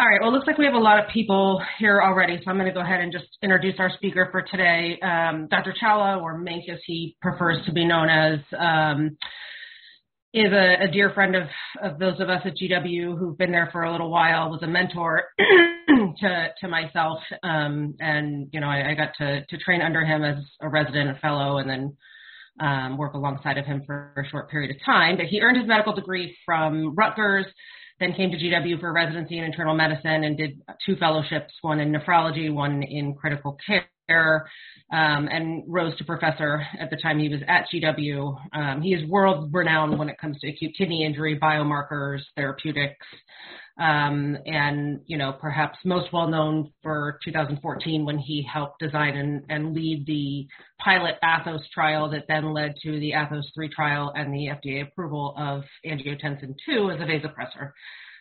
All right. Well, it looks like we have a lot of people here already, so I'm going to go ahead and just introduce our speaker for today. Um, Dr. Chawla, or Mink as he prefers to be known as, um, is a, a, dear friend of, of those of us at GW who've been there for a little while, was a mentor to, to myself. Um, and, you know, I, I, got to, to train under him as a resident, a fellow, and then um, work alongside of him for a short period of time. But he earned his medical degree from Rutgers then came to GW for residency in internal medicine and did two fellowships, one in nephrology, one in critical care, um, and rose to professor at the time he was at GW. Um, he is world renowned when it comes to acute kidney injury, biomarkers, therapeutics, um, and you know perhaps most well known for 2014 when he helped design and, and lead the pilot Athos trial that then led to the Athos 3 trial and the FDA approval of angiotensin 2 as a vasopressor.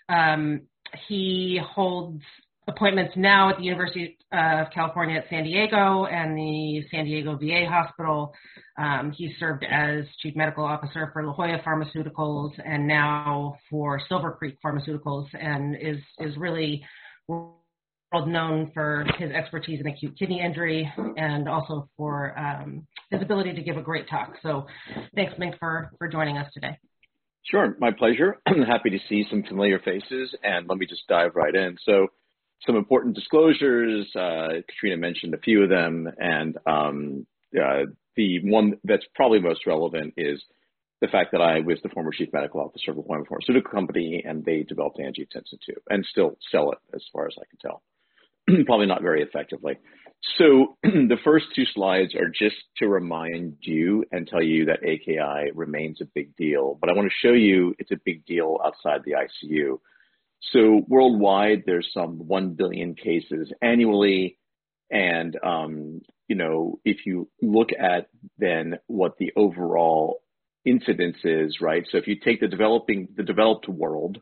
Um, he holds appointments now at the University of California at San Diego and the San Diego VA Hospital. Um, he served as chief medical officer for La Jolla Pharmaceuticals and now for Silver Creek Pharmaceuticals, and is is really world known for his expertise in acute kidney injury and also for um, his ability to give a great talk. So, thanks, Mink, for for joining us today. Sure, my pleasure. I'm happy to see some familiar faces, and let me just dive right in. So some important disclosures. Uh, Katrina mentioned a few of them, and um, uh, the one that's probably most relevant is the fact that I was the former chief medical officer of a pharmaceutical company, and they developed angiotensin II, and still sell it, as far as I can tell. probably not very effectively. So the first two slides are just to remind you and tell you that AKI remains a big deal, but I want to show you it's a big deal outside the ICU. So worldwide, there's some 1 billion cases annually. And, um, you know, if you look at then what the overall incidence is, right? So if you take the developing, the developed world,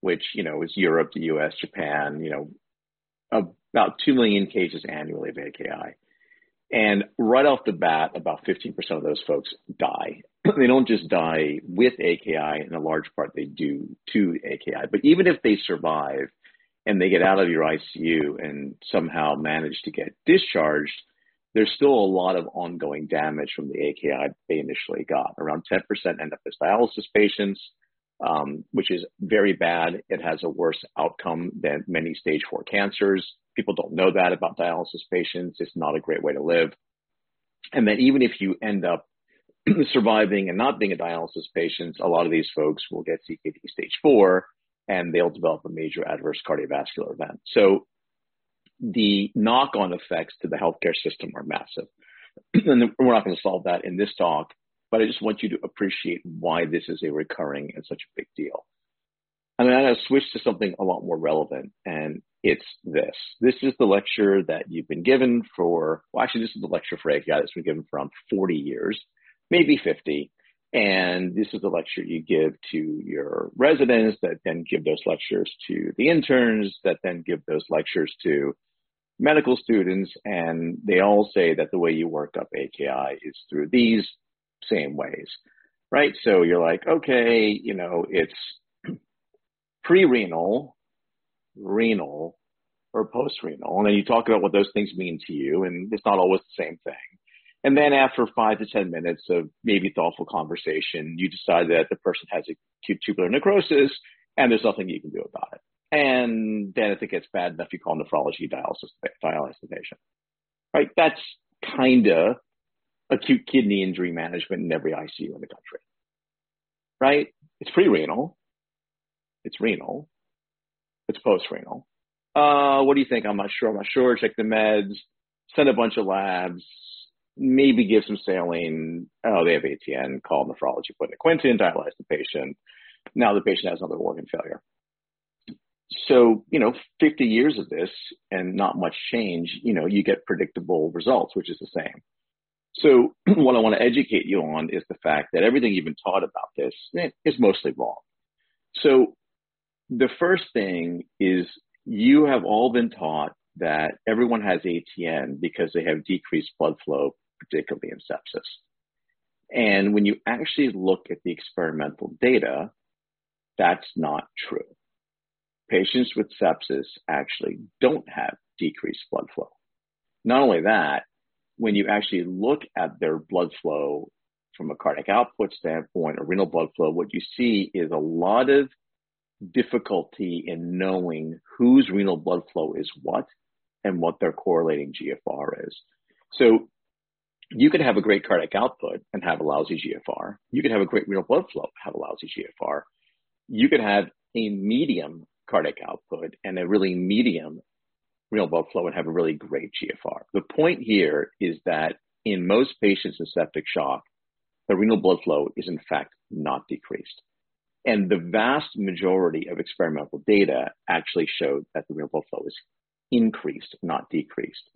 which, you know, is Europe, the US, Japan, you know, about 2 million cases annually of AKI. And right off the bat, about 15% of those folks die. they don't just die with AKI, in a large part they do to AKI. But even if they survive and they get out of your ICU and somehow manage to get discharged, there's still a lot of ongoing damage from the AKI they initially got. Around 10% end up as dialysis patients, um, which is very bad. It has a worse outcome than many stage four cancers. People don't know that about dialysis patients. It's not a great way to live. And then even if you end up surviving and not being a dialysis patient, a lot of these folks will get CKD stage four and they'll develop a major adverse cardiovascular event. So the knock on effects to the healthcare system are massive. and we're not going to solve that in this talk, but I just want you to appreciate why this is a recurring and such a big deal. I'm going to switch to something a lot more relevant, and it's this. This is the lecture that you've been given for, well, actually, this is the lecture for AKI that's been given for around 40 years, maybe 50. And this is the lecture you give to your residents that then give those lectures to the interns that then give those lectures to medical students. And they all say that the way you work up AKI is through these same ways, right? So you're like, okay, you know, it's pre-renal, renal, or post-renal. And then you talk about what those things mean to you, and it's not always the same thing. And then after five to 10 minutes of maybe thoughtful conversation, you decide that the person has acute tubular necrosis and there's nothing you can do about it. And then if it gets bad enough, you call nephrology dialysis, dialysis patient. Right? That's kind of acute kidney injury management in every ICU in the country. Right? It's pre-renal. It's renal. It's post-renal. Uh, what do you think? I'm not sure. I'm not sure. Check the meds. Send a bunch of labs. Maybe give some saline. Oh, they have ATN. Call nephrology. Put in a Quinton. Dialyze the patient. Now the patient has another organ failure. So, you know, 50 years of this and not much change, you know, you get predictable results, which is the same. So what I want to educate you on is the fact that everything you've been taught about this eh, is mostly wrong. So the first thing is you have all been taught that everyone has ATN because they have decreased blood flow, particularly in sepsis. And when you actually look at the experimental data, that's not true. patients with sepsis actually don't have decreased blood flow. Not only that, when you actually look at their blood flow from a cardiac output standpoint or renal blood flow, what you see is a lot of difficulty in knowing whose renal blood flow is what and what their correlating GFR is. So you could have a great cardiac output and have a lousy GFR. You could have a great renal blood flow, and have a lousy GFR. You could have a medium cardiac output and a really medium renal blood flow and have a really great GFR. The point here is that in most patients in septic shock, the renal blood flow is in fact not decreased. And the vast majority of experimental data actually showed that the renal blood flow is increased, not decreased.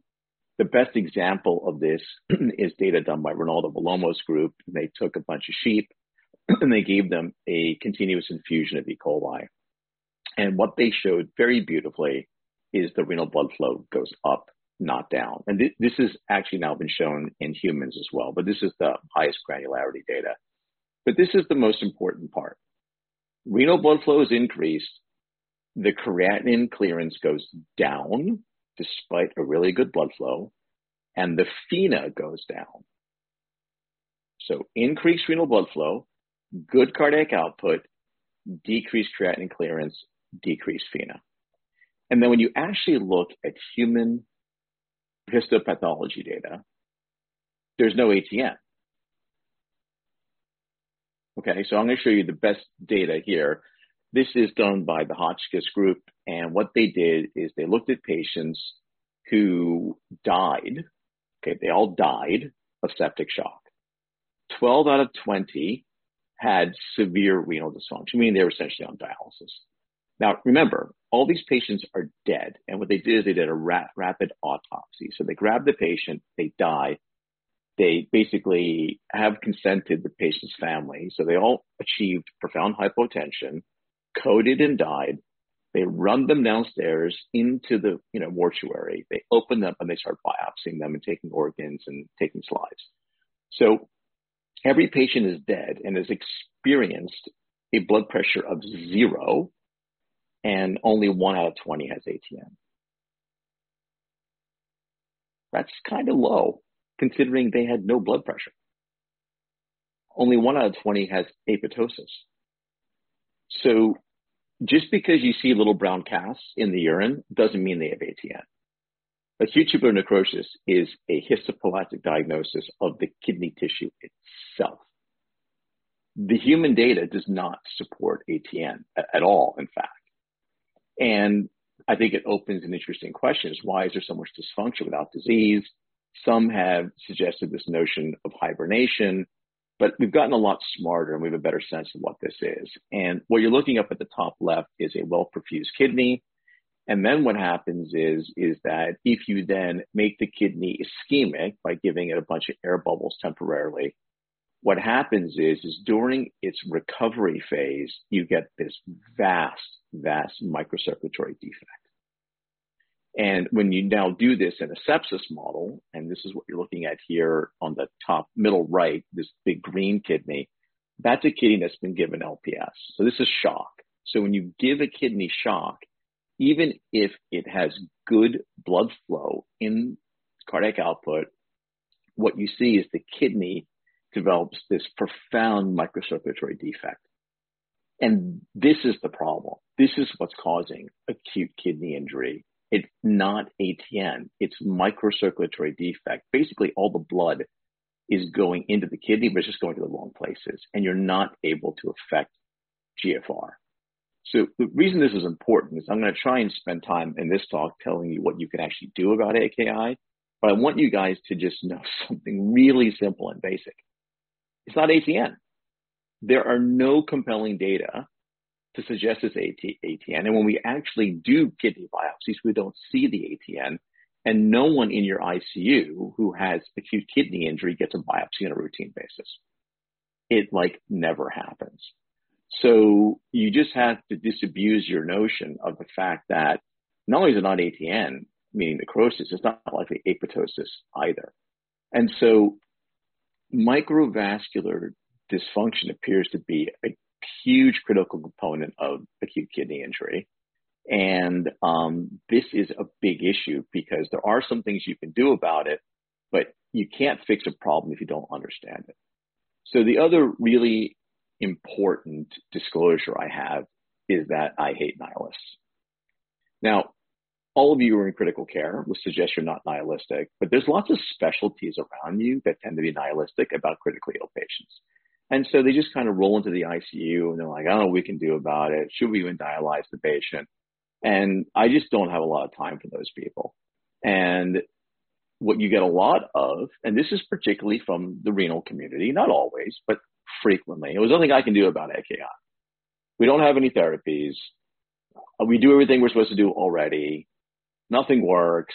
The best example of this is data done by Rinaldo Bellomo's group. They took a bunch of sheep and they gave them a continuous infusion of E. coli. And what they showed very beautifully is the renal blood flow goes up, not down. And th- this has actually now been shown in humans as well, but this is the highest granularity data. But this is the most important part. Renal blood flow is increased. The creatinine clearance goes down despite a really good blood flow, and the FeNA goes down. So increased renal blood flow, good cardiac output, decreased creatinine clearance, decreased FeNA. And then when you actually look at human histopathology data, there's no ATN. Okay, so I'm going to show you the best data here. This is done by the Hotchkiss group, and what they did is they looked at patients who died. Okay, they all died of septic shock. 12 out of 20 had severe renal dysfunction, meaning they were essentially on dialysis. Now, remember, all these patients are dead, and what they did is they did a ra- rapid autopsy. So they grab the patient, they die, they basically have consented the patient's family. So they all achieved profound hypotension, coded and died. They run them downstairs into the you know mortuary. They open them and they start biopsying them and taking organs and taking slides. So every patient is dead and has experienced a blood pressure of zero, and only one out of 20 has ATN. That's kind of low considering they had no blood pressure. Only one out of 20 has apoptosis. So just because you see little brown casts in the urine doesn't mean they have ATN. Acute tubular necrosis is a histoplastic diagnosis of the kidney tissue itself. The human data does not support ATN at all, in fact. And I think it opens an interesting question is why is there so much dysfunction without disease? Some have suggested this notion of hibernation, but we've gotten a lot smarter and we have a better sense of what this is. And what you're looking up at the top left is a well perfused kidney. And then what happens is, is that if you then make the kidney ischemic by giving it a bunch of air bubbles temporarily, what happens is, is during its recovery phase, you get this vast, vast microcirculatory defect. And when you now do this in a sepsis model, and this is what you're looking at here on the top middle right, this big green kidney, that's a kidney that's been given LPS. So this is shock. So when you give a kidney shock, even if it has good blood flow in cardiac output, what you see is the kidney develops this profound microcirculatory defect. And this is the problem. This is what's causing acute kidney injury it's not ATN, it's microcirculatory defect. Basically, all the blood is going into the kidney, but it's just going to the wrong places, and you're not able to affect GFR. So the reason this is important is I'm going to try and spend time in this talk telling you what you can actually do about AKI, but I want you guys to just know something really simple and basic. It's not ATN. There are no compelling data to suggest it's ATN. And when we actually do kidney biopsies, we don't see the ATN. And no one in your ICU who has acute kidney injury gets a biopsy on a routine basis. It like never happens. So you just have to disabuse your notion of the fact that not only is it not ATN, meaning necrosis, it's not likely apoptosis either. And so microvascular dysfunction appears to be a huge critical component of acute kidney injury. And um, this is a big issue because there are some things you can do about it, but you can't fix a problem if you don't understand it. So the other really important disclosure I have is that I hate nihilists. Now, all of you who are in critical care, which suggest you're not nihilistic, but there's lots of specialties around you that tend to be nihilistic about critically ill patients. And so they just kind of roll into the ICU and they're like, I don't know what we can do about it. Should we even dialyze the patient? And I just don't have a lot of time for those people. And what you get a lot of, and this is particularly from the renal community, not always, but frequently, it was nothing I can do about AKI. We don't have any therapies. Uh, we do everything we're supposed to do already nothing works,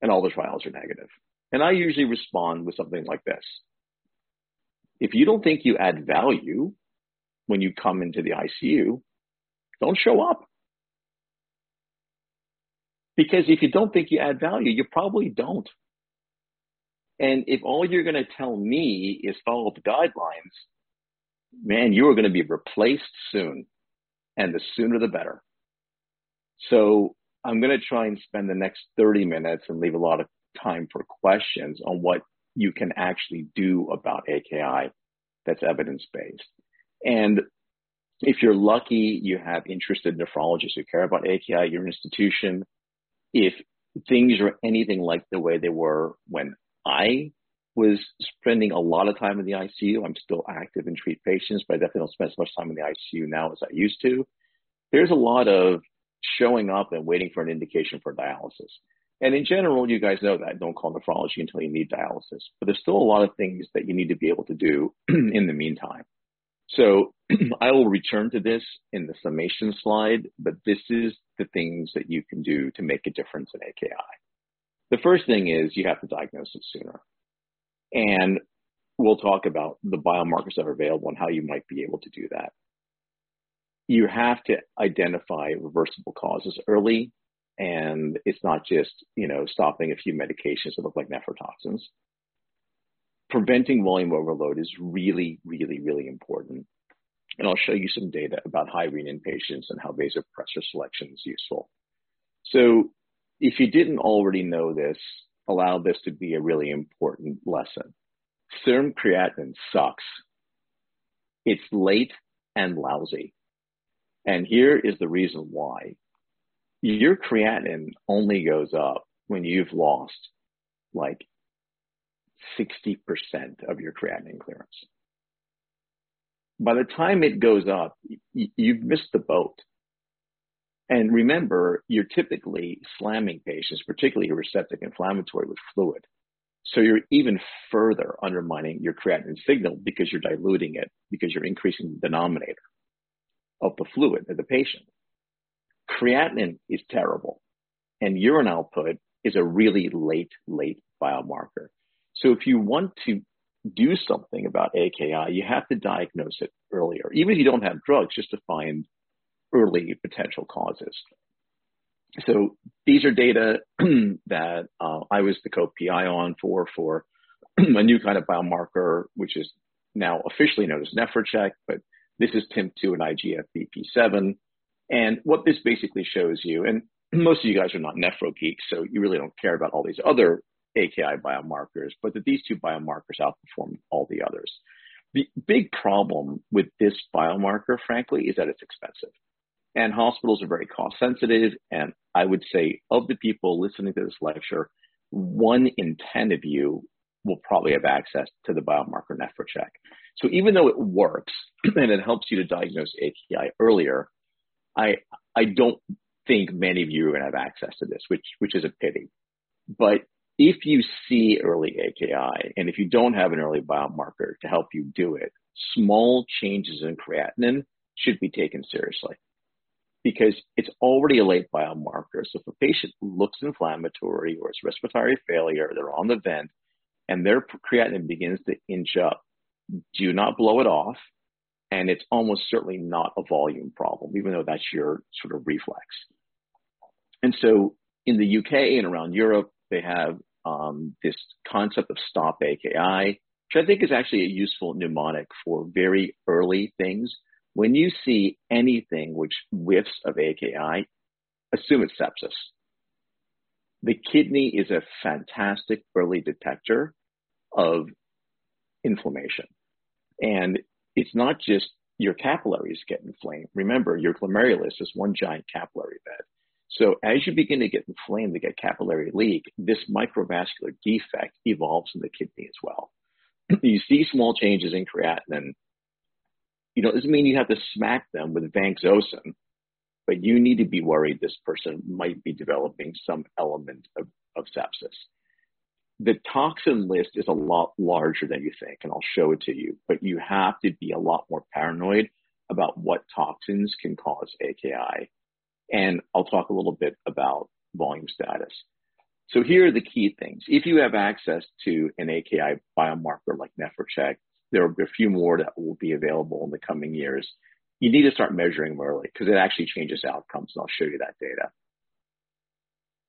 and all the trials are negative. And I usually respond with something like this. If you don't think you add value when you come into the ICU, don't show up. Because if you don't think you add value, you probably don't. And if all you're going to tell me is follow the guidelines, man, you are going to be replaced soon. And the sooner the better. So I'm going to try and spend the next 30 minutes and leave a lot of time for questions on what you can actually do about AKI that's evidence based. And if you're lucky, you have interested nephrologists who care about AKI at your institution. If things are anything like the way they were when I was spending a lot of time in the ICU, I'm still active and treat patients, but I definitely don't spend as much time in the ICU now as I used to. There's a lot of showing up and waiting for an indication for dialysis. And in general, you guys know that. Don't call nephrology until you need dialysis. But there's still a lot of things that you need to be able to do in the meantime. So I will return to this in the summation slide, but this is the things that you can do to make a difference in AKI. The first thing is you have to diagnose it sooner. And we'll talk about the biomarkers that are available and how you might be able to do that you have to identify reversible causes early and it's not just you know stopping a few medications that look like nephrotoxins. Preventing volume overload is really really really important. And i'll show you some data about high renin patients and how vasopressor selection is useful. So if you didn't already know this allow this to be a really important lesson. Serum creatinine sucks. It's late and lousy. And here is the reason why. Your creatinine only goes up when you've lost like 60% of your creatinine clearance. By the time it goes up, you've missed the boat. And remember, you're typically slamming patients, particularly your septic inflammatory with fluid. So you're even further undermining your creatinine signal because you're diluting it, because you're increasing the denominator of the fluid of the patient. Creatinine is terrible, and urine output is a really late, late biomarker. So if you want to do something about AKI, you have to diagnose it earlier, even if you don't have drugs, just to find early potential causes. So these are data that uh, I was the co-PI on for for a new kind of biomarker, which is now officially known as NephroCheck, but this is TIMP2 and IGF-BP7. And what this basically shows you, and most of you guys are not nephro geeks, so you really don't care about all these other AKI biomarkers, but that these two biomarkers outperform all the others. The big problem with this biomarker, frankly, is that it's expensive. And hospitals are very cost sensitive. And I would say, of the people listening to this lecture, one in 10 of you will probably have access to the biomarker NephroCheck. So even though it works and it helps you to diagnose AKI earlier, I I don't think many of you are going to have access to this, which which is a pity. But if you see early AKI and if you don't have an early biomarker to help you do it, small changes in creatinine should be taken seriously because it's already a late biomarker. So if a patient looks inflammatory or it's respiratory failure, they're on the vent, and their creatinine begins to inch up, do not blow it off. And it's almost certainly not a volume problem, even though that's your sort of reflex. And so in the UK and around Europe, they have um, this concept of stop AKI, which I think is actually a useful mnemonic for very early things. When you see anything which whiffs of AKI, assume it's sepsis. The kidney is a fantastic early detector of inflammation. And it's not just your capillaries get inflamed. Remember, your glomerulus is one giant capillary bed. So as you begin to get inflamed, to get capillary leak, this microvascular defect evolves in the kidney as well. you see small changes in creatinine. You know, it doesn't mean you have to smack them with vancomycin, but you need to be worried this person might be developing some element of, of sepsis. The toxin list is a lot larger than you think, and I'll show it to you, but you have to be a lot more paranoid about what toxins can cause AKI. And I'll talk a little bit about volume status. So here are the key things. If you have access to an AKI biomarker like NEPHROCHECK, there are a few more that will be available in the coming years. You need to start measuring them early because it actually changes outcomes, and I'll show you that data.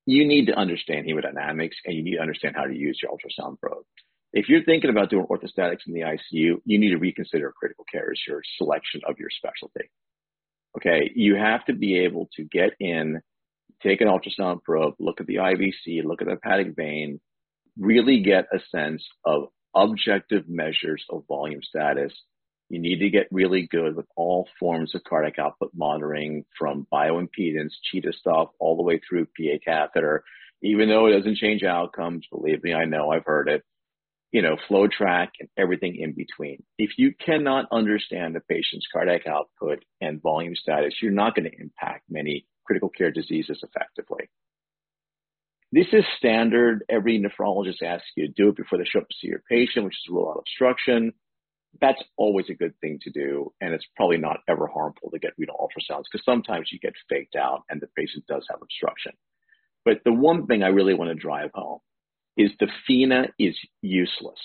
You need to understand hemodynamics and you need to understand how to use your ultrasound probe. If you're thinking about doing orthostatics in the ICU, you need to reconsider critical care as your selection of your specialty. Okay, you have to be able to get in take an ultrasound probe, look at the IVC, look at the hepatic vein, really get a sense of objective measures of volume status. You need to get really good with all forms of cardiac output monitoring from bioimpedance, cheetah stuff, all the way through PA catheter. Even though it doesn't change outcomes, believe me, I know, I've heard it. You know, FloTrac and everything in between. If you cannot understand the patient's cardiac output and volume status, you're not going to impact many critical care diseases effectively. This is standard. Every nephrologist asks you to do it before they show up to see your patient, which is rule out obstruction. That's always a good thing to do, and it's probably not ever harmful to get renal ultrasounds because sometimes you get faked out and the patient does have obstruction. But the one thing I really want to drive home is the FENA is useless.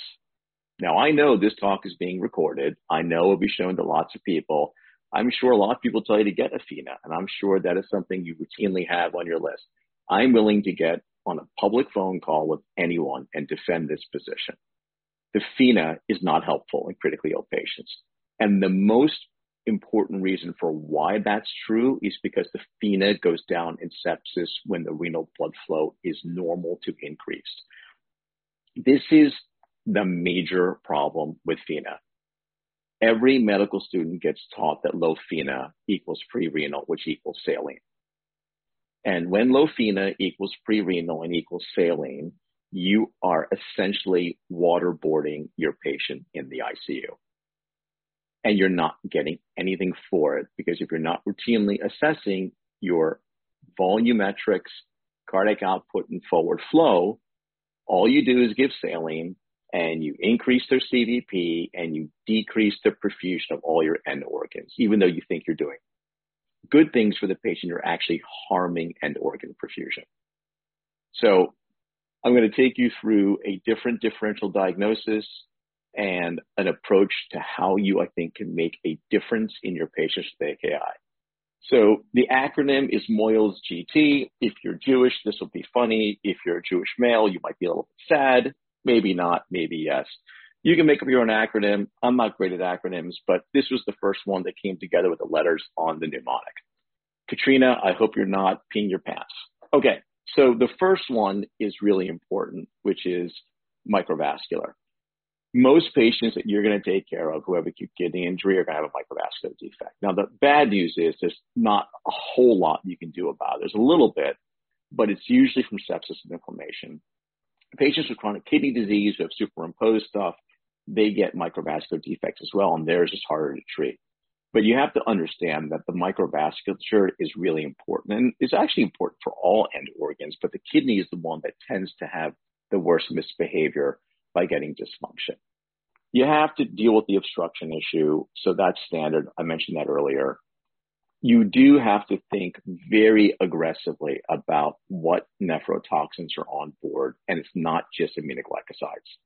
Now I know this talk is being recorded. I know it'll be shown to lots of people. I'm sure a lot of people tell you to get a FENA, and I'm sure that is something you routinely have on your list. I'm willing to get on a public phone call with anyone and defend this position. The FENA is not helpful in critically ill patients. And the most important reason for why that's true is because the FENA goes down in sepsis when the renal blood flow is normal to increased. This is the major problem with FENA every medical student gets taught that low FeNA equals pre-renal, which equals saline. And when low FeNA equals pre-renal and equals saline, you are essentially waterboarding your patient in the ICU. And you're not getting anything for it because if you're not routinely assessing your volumetrics, cardiac output, and forward flow, all you do is give saline and you increase their CVP and you decrease the perfusion of all your end organs, even though you think you're doing good things for the patient, you're actually harming end organ perfusion. So I'm going to take you through a different differential diagnosis and an approach to how you, I think, can make a difference in your patients with AKI. So the acronym is Moyles GT. If you're Jewish, this will be funny. If you're a Jewish male, you might be a little bit sad. Maybe not, maybe yes. You can make up your own acronym. I'm not great at acronyms, but this was the first one that came together with the letters on the mnemonic. Katrina, I hope you're not peeing your pants. Okay, so the first one is really important, which is microvascular. Most patients that you're going to take care of who have acute kidney injury are going to have a microvascular defect. Now, the bad news is there's not a whole lot you can do about it. There's a little bit, but it's usually from sepsis and inflammation. Patients with chronic kidney disease who have superimposed stuff, they get microvascular defects as well, and theirs is harder to treat. But you have to understand that the microvasculature is really important and is actually important for all end organs, but the kidney is the one that tends to have the worst misbehavior by getting dysfunction. You have to deal with the obstruction issue, so that's standard. I mentioned that earlier you do have to think very aggressively about what nephrotoxins are on board, and it's not just aminoglycosides.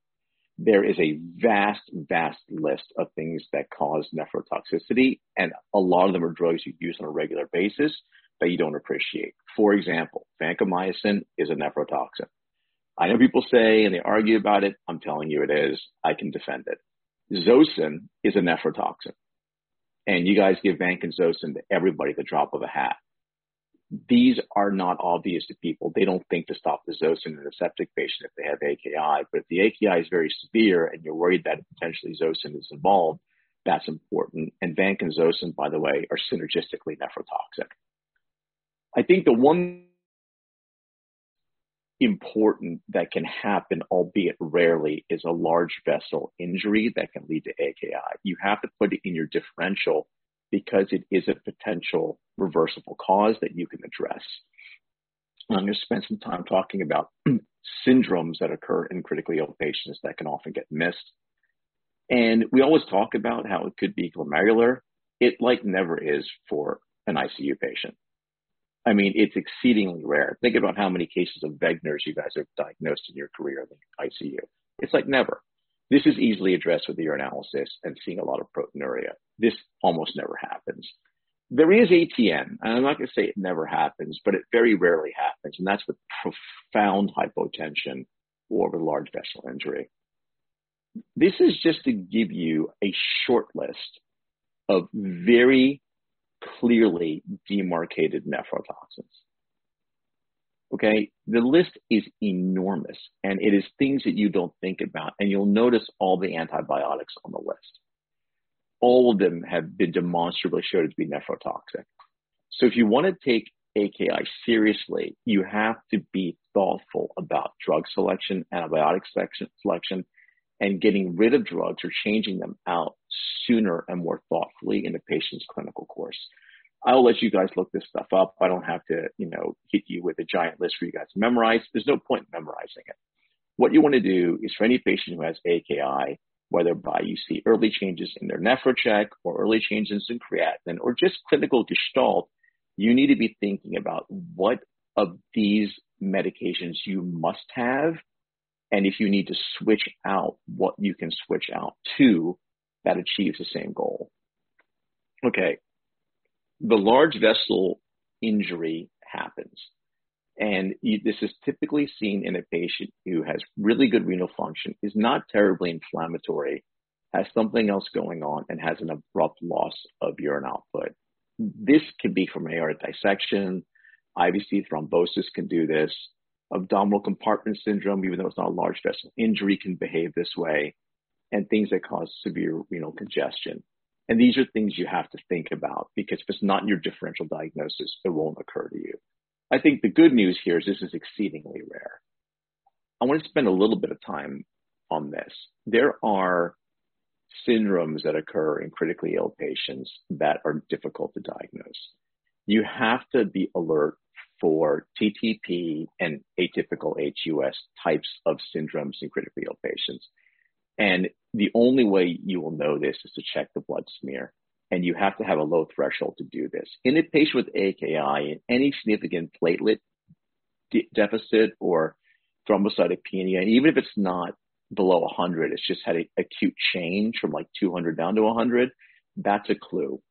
There is a vast, vast list of things that cause nephrotoxicity, and a lot of them are drugs you use on a regular basis that you don't appreciate. For example, vancomycin is a nephrotoxin. I know people say and they argue about it. I'm telling you it is. I can defend it. Zosyn is a nephrotoxin and you guys give vancomycin to everybody at the drop of a hat. These are not obvious to people. They don't think to stop the Zosyn in a septic patient if they have AKI. But if the AKI is very severe and you're worried that potentially Zosyn is involved, that's important. And Vanc and Zosyn, by the way, are synergistically nephrotoxic. I think the one important that can happen, albeit rarely, is a large vessel injury that can lead to AKI. You have to put it in your differential because it is a potential reversible cause that you can address. I'm going to spend some time talking about syndromes that occur in critically ill patients that can often get missed. And we always talk about how it could be glomerular. It like never is for an ICU patient. I mean, it's exceedingly rare. Think about how many cases of Wegener's you guys have diagnosed in your career in the ICU. It's like never. This is easily addressed with urinalysis and seeing a lot of proteinuria. This almost never happens. There is ATN, and I'm not going to say it never happens, but it very rarely happens, and that's with profound hypotension or with large vessel injury. This is just to give you a short list of very clearly demarcated nephrotoxins. Okay, the list is enormous and it is things that you don't think about, and you'll notice all the antibiotics on the list. All of them have been demonstrably shown to be nephrotoxic. So if you want to take AKI seriously, you have to be thoughtful about drug selection, antibiotic selection, and getting rid of drugs or changing them out sooner and more thoughtfully in the patient's clinical course. I'll let you guys look this stuff up. I don't have to, you know, hit you with a giant list for you guys to memorize. There's no point in memorizing it. What you want to do is for any patient who has AKI, whether by you see early changes in their nephrocheck or early changes in creatinine or just clinical gestalt, you need to be thinking about what of these medications you must have and if you need to switch out, what you can switch out to that achieves the same goal. Okay, the large vessel injury happens. And you, this is typically seen in a patient who has really good renal function, is not terribly inflammatory, has something else going on, and has an abrupt loss of urine output. This can be from aortic dissection. IVC thrombosis can do this. Abdominal compartment syndrome, even though it's not a large vessel injury, can behave this way. And things that cause severe renal congestion. And these are things you have to think about because if it's not your differential diagnosis, it won't occur to you. I think the good news here is this is exceedingly rare. I want to spend a little bit of time on this. There are syndromes that occur in critically ill patients that are difficult to diagnose. You have to be alert for TTP and atypical HUS types of syndromes in critically ill patients. And the only way you will know this is to check the blood smear. And you have to have a low threshold to do this. In a patient with AKI, any significant platelet de- deficit or thrombocytopenia, and even if it's not below 100, it's just had an acute change from like 200 down to 100, that's a clue.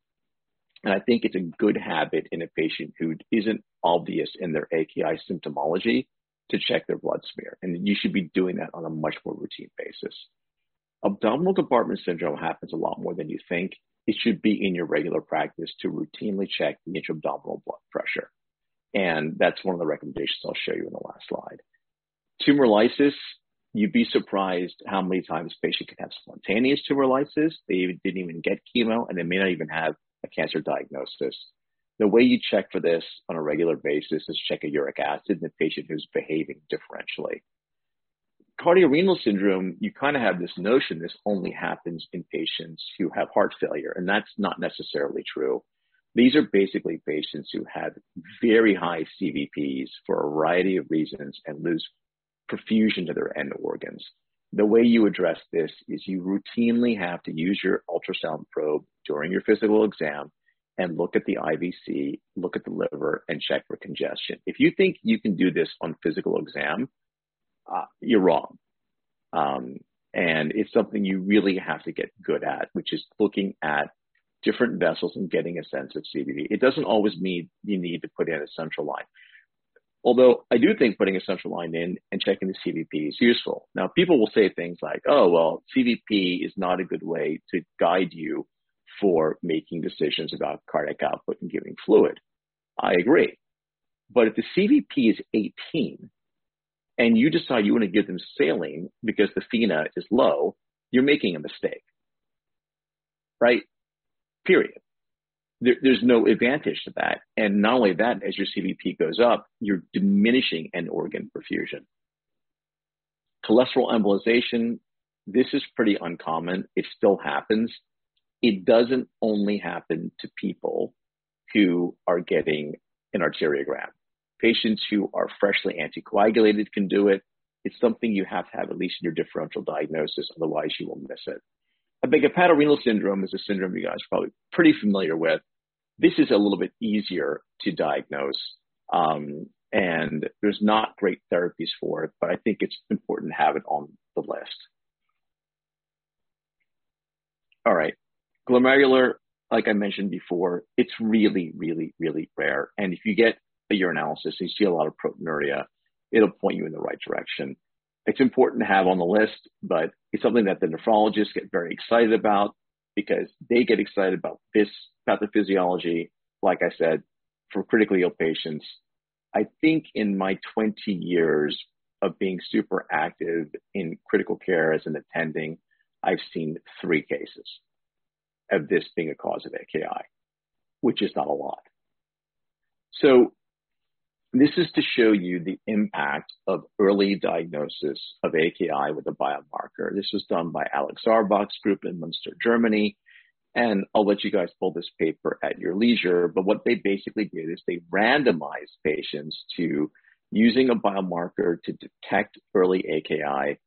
And I think it's a good habit in a patient who isn't obvious in their AKI symptomology to check their blood smear. And you should be doing that on a much more routine basis. Abdominal compartment syndrome happens a lot more than you think. It should be in your regular practice to routinely check the intra-abdominal blood pressure. And that's one of the recommendations I'll show you in the last slide. Tumor lysis, you'd be surprised how many times a patient can have spontaneous tumor lysis. They didn't even get chemo and they may not even have a cancer diagnosis. The way you check for this on a regular basis is check a uric acid in the patient who's behaving differentially cardiorenal syndrome, you kind of have this notion this only happens in patients who have heart failure, and that's not necessarily true. These are basically patients who have very high CVPs for a variety of reasons and lose perfusion to their end organs. The way you address this is you routinely have to use your ultrasound probe during your physical exam and look at the IVC, look at the liver, and check for congestion. If you think you can do this on physical exam, uh, you're wrong. Um, and it's something you really have to get good at, which is looking at different vessels and getting a sense of CVP. It doesn't always mean you need to put in a central line. Although I do think putting a central line in and checking the CVP is useful. Now, people will say things like, oh, well, CVP is not a good way to guide you for making decisions about cardiac output and giving fluid. I agree. But if the CVP is 18 and you decide you want to give them saline because the FeNA is low, you're making a mistake. Right? Period. There, there's no advantage to that. And not only that, as your CVP goes up, you're diminishing end organ perfusion. Cholesterol embolization, this is pretty uncommon. It still happens. It doesn't only happen to people who are getting an arteriogram. Patients who are freshly anticoagulated can do it. It's something you have to have at least in your differential diagnosis, otherwise you will miss it. hepatorenal syndrome is a syndrome you guys are probably pretty familiar with. This is a little bit easier to diagnose, um, and there's not great therapies for it, but I think it's important to have it on the list. All right, glomerular, like I mentioned before, it's really, really, really rare. And if you get a urinalysis and you see a lot of proteinuria, it'll point you in the right direction. It's important to have on the list, but it's something that the nephrologists get very excited about because they get excited about this pathophysiology. Like I said, for critically ill patients, I think in my 20 years of being super active in critical care as an attending, I've seen three cases of this being a cause of AKI, which is not a lot. So this is to show you the impact of early diagnosis of AKI with a biomarker. This was done by Alex Zarbock's group in Munster, Germany. And I'll let you guys pull this paper at your leisure. But what they basically did is they randomized patients to using a biomarker to detect early AKI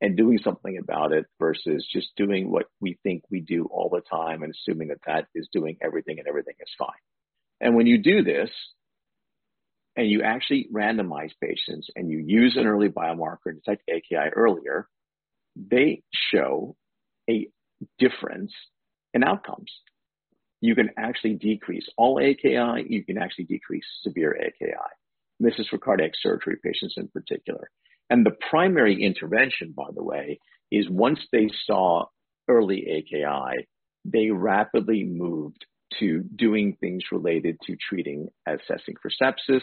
and doing something about it versus just doing what we think we do all the time and assuming that that is doing everything and everything is fine. And when you do this, and you actually randomize patients and you use an early biomarker to detect AKI earlier, they show a difference in outcomes. You can actually decrease all AKI, you can actually decrease severe AKI. This is for cardiac surgery patients in particular. And the primary intervention, by the way, is once they saw early AKI, they rapidly moved to doing things related to treating, assessing for sepsis,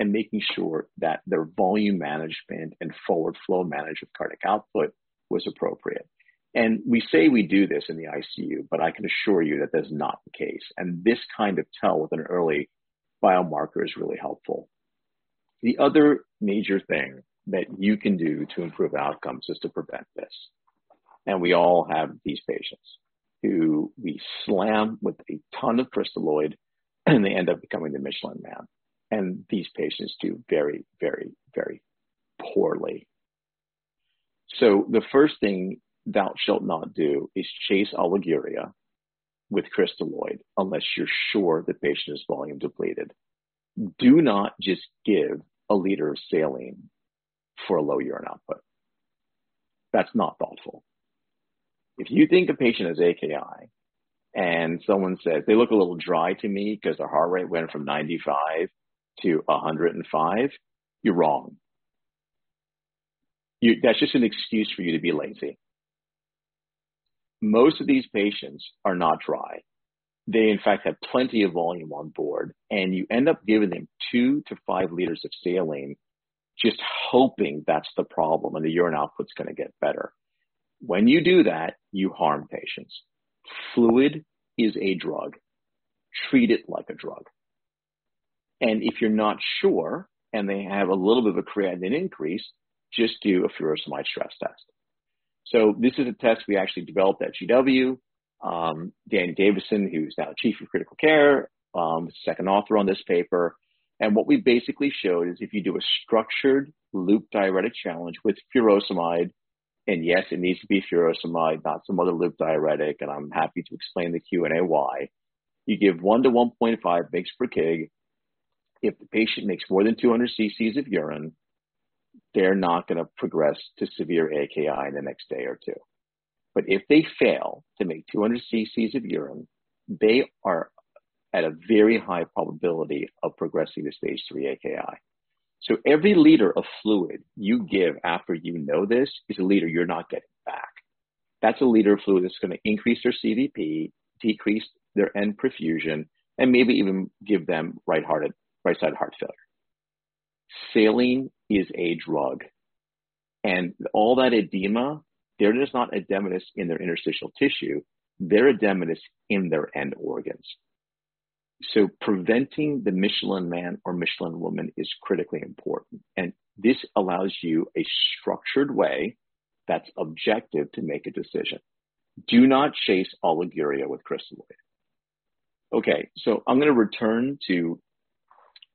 and making sure that their volume management and forward flow management of cardiac output was appropriate. And we say we do this in the ICU, but I can assure you that that's not the case. And this kind of tell with an early biomarker is really helpful. The other major thing that you can do to improve outcomes is to prevent this. And we all have these patients who we slam with a ton of crystalloid and they end up becoming the Michelin man. And these patients do very, very, very poorly. So the first thing thou shalt not do is chase oliguria with crystalloid unless you're sure the patient is volume depleted. Do not just give a liter of saline for a low urine output. That's not thoughtful. If you think a patient has AKI and someone says they look a little dry to me because their heart rate went from 95 to 105, you're wrong. You, that's just an excuse for you to be lazy. Most of these patients are not dry. They, in fact, have plenty of volume on board, and you end up giving them two to five liters of saline, just hoping that's the problem and the urine output's going to get better. When you do that, you harm patients. Fluid is a drug. Treat it like a drug. And if you're not sure and they have a little bit of a creatinine increase, just do a furosemide stress test. So this is a test we actually developed at GW. Um, Danny Davison, who's now chief of critical care, um, second author on this paper. And what we basically showed is if you do a structured loop diuretic challenge with furosemide, and yes, it needs to be furosemide, not some other loop diuretic, and I'm happy to explain the Q&A why. You give 1 to 1.5 mg per kg if the patient makes more than 200 cc's of urine, they're not going to progress to severe AKI in the next day or two. But if they fail to make 200 cc's of urine, they are at a very high probability of progressing to stage 3 AKI. So every liter of fluid you give after you know this is a liter you're not getting back. That's a liter of fluid that's going to increase their CVP, decrease their end perfusion, and maybe even give them right-hearted right side heart failure. saline is a drug. And all that edema, they're just not edematous in their interstitial tissue, they're edematous in their end organs. So preventing the Michelin man or Michelin woman is critically important. And this allows you a structured way that's objective to make a decision. Do not chase oliguria with crystalloid. Okay, so I'm going to return to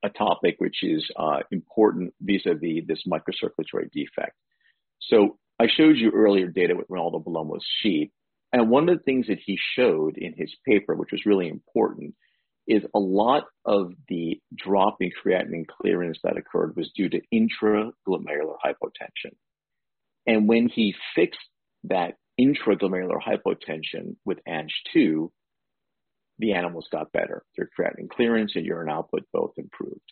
a topic which is uh, important vis-a-vis this microcirculatory defect. So I showed you earlier data with Rinaldo Bellomo's sheet, and one of the things that he showed in his paper, which was really important, is a lot of the drop in creatinine clearance that occurred was due to intraglomerular hypotension. And when he fixed that intraglomerular hypotension with ANG2, the animals got better. Their creatinine clearance and urine output both improved.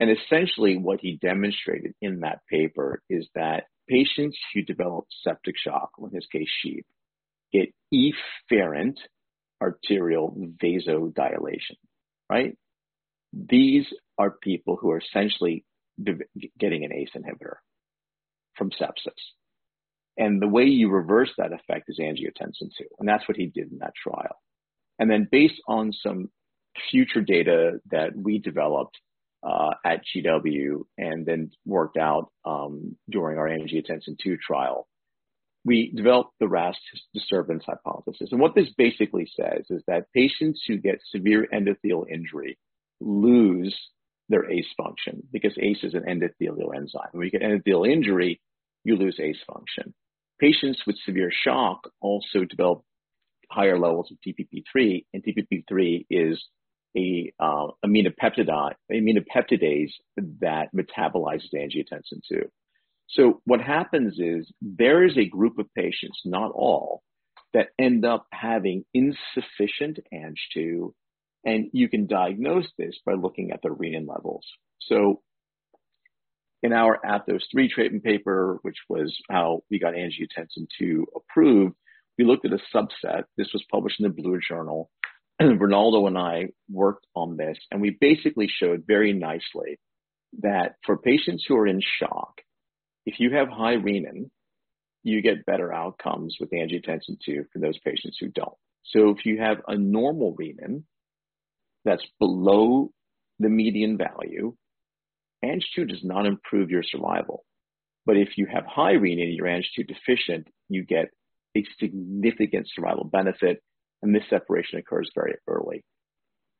And essentially what he demonstrated in that paper is that patients who develop septic shock, in his case sheep, get efferent arterial vasodilation, right? These are people who are essentially getting an ACE inhibitor from sepsis. And the way you reverse that effect is angiotensin 2. And that's what he did in that trial. And then based on some future data that we developed uh, at GW and then worked out um, during our angiotensin 2 trial, we developed the RAS disturbance hypothesis. And what this basically says is that patients who get severe endothelial injury lose their ACE function because ACE is an endothelial enzyme. When you get endothelial injury, you lose ACE function. Patients with severe shock also develop higher levels of DPP3, and DPP3 is a uh, aminopeptidase, aminopeptidase that metabolizes angiotensin 2. So what happens is there is a group of patients, not all, that end up having insufficient ANG2, and you can diagnose this by looking at the renin levels. So in our ATHOS 3 treatment paper, which was how we got angiotensin 2 approved, we looked at a subset. This was published in the Blue Journal. Rinaldo and I worked on this, and we basically showed very nicely that for patients who are in shock, if you have high renin, you get better outcomes with angiotensin 2 for those patients who don't. So if you have a normal renin that's below the median value, ANG2 does not improve your survival. But if you have high renin you're ANG2 deficient, you get a significant survival benefit, and this separation occurs very early.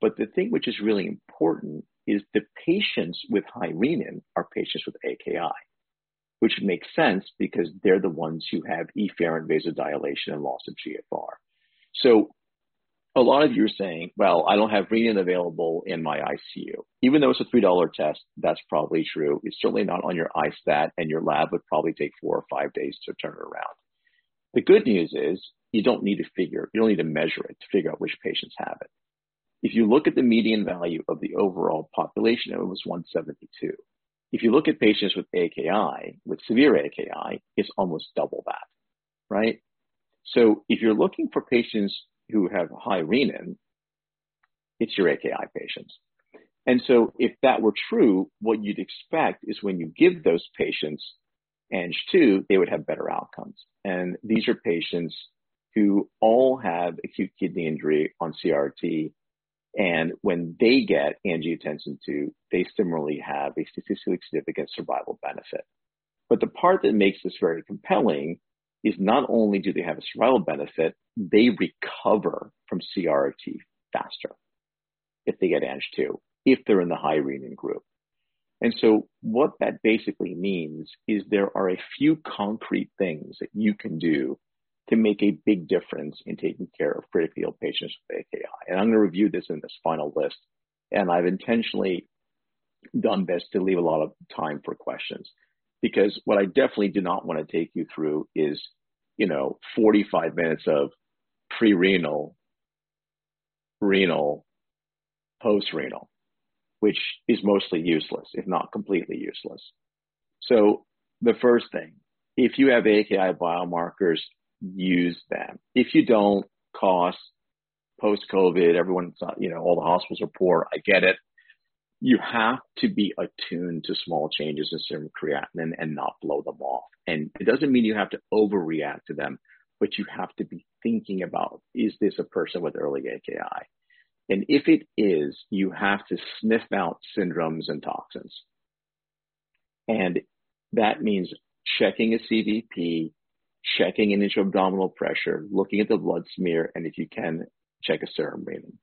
But the thing which is really important is the patients with high renin are patients with AKI, which makes sense because they're the ones who have efferent vasodilation and loss of GFR. So a lot of you are saying, well, I don't have renin available in my ICU. Even though it's a $3 test, that's probably true. It's certainly not on your iStat, and your lab would probably take four or five days to turn it around. The good news is you don't need to figure, you don't need to measure it to figure out which patients have it. If you look at the median value of the overall population, it was 172. If you look at patients with AKI, with severe AKI, it's almost double that, right? So if you're looking for patients who have high renin, it's your AKI patients. And so if that were true, what you'd expect is when you give those patients ANG2, they would have better outcomes. And these are patients who all have acute kidney injury on CRT. And when they get angiotensin 2, they similarly have a statistically significant survival benefit. But the part that makes this very compelling is not only do they have a survival benefit, they recover from CRT faster if they get ANG2, if they're in the high renin group. And so what that basically means is there are a few concrete things that you can do to make a big difference in taking care of critically ill patients with AKI. And I'm going to review this in this final list. And I've intentionally done this to leave a lot of time for questions because what I definitely do not want to take you through is, you know, 45 minutes of pre-renal, renal, post-renal which is mostly useless, if not completely useless. So the first thing, if you have AKI biomarkers, use them. If you don't, cost, post-COVID, everyone's, you know, all the hospitals are poor. I get it. you have to be attuned to small changes in serum creatinine and not blow them off. And it doesn't mean you have to overreact to them, but you have to be thinking about, is this a person with early AKI? And if it is, you have to sniff out syndromes and toxins. And that means checking a CVP, checking an intra-abdominal pressure, looking at the blood smear, and if you can, check a serum renin.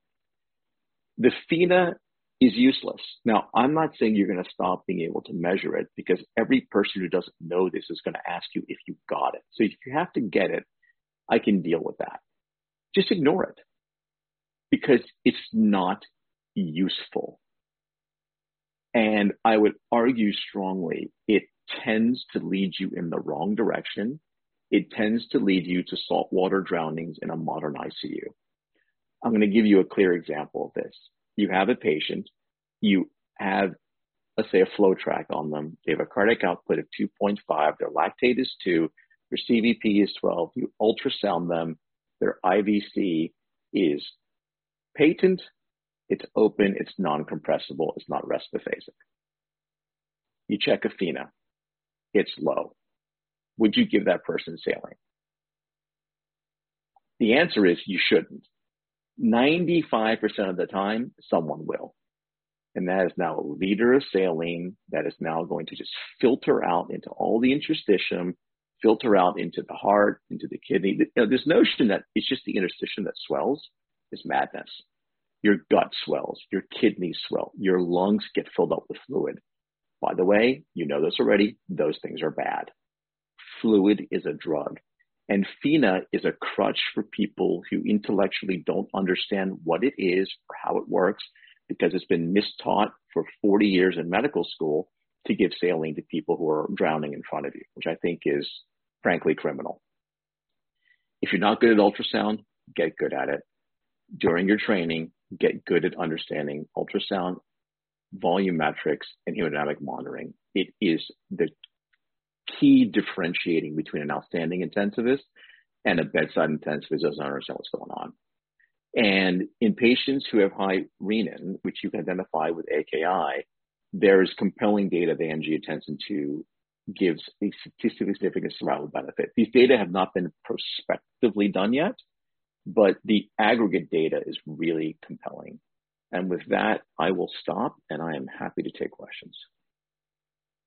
The FENa is useless. Now, I'm not saying you're going to stop being able to measure it because every person who doesn't know this is going to ask you if you got it. So if you have to get it, I can deal with that. Just ignore it because it's not useful. And I would argue strongly it tends to lead you in the wrong direction. It tends to lead you to saltwater drownings in a modern ICU. I'm going to give you a clear example of this. You have a patient, you have, let's say, a FloTrac on them. They have a cardiac output of 2.5, their lactate is 2, their CVP is 12. You ultrasound them, their IVC is patent, it's open, it's non compressible, it's not respirophasic. You check a FENa, it's low. Would you give that person saline? The answer is you shouldn't. 95% of the time, someone will. And that is now a liter of saline that is now going to just filter out into all the interstitium, filter out into the heart, into the kidney. You know, this notion that it's just the interstitium that swells is madness. Your gut swells, your kidneys swell, your lungs get filled up with fluid. By the way, you know this already, those things are bad. Fluid is a drug. And FENa is a crutch for people who intellectually don't understand what it is or how it works because it's been mistaught for 40 years in medical school to give saline to people who are drowning in front of you, which I think is frankly criminal. If you're not good at ultrasound, get good at it. During your training, get good at understanding ultrasound, volumetrics, and hemodynamic monitoring. It is the key differentiating between an outstanding intensivist and a bedside intensivist who doesn't understand what's going on. And in patients who have high renin, which you can identify with AKI, there is compelling data that angiotensin 2 gives a statistically significant survival benefit. These data have not been prospectively done yet, but the aggregate data is really compelling. And with that, I will stop and I am happy to take questions.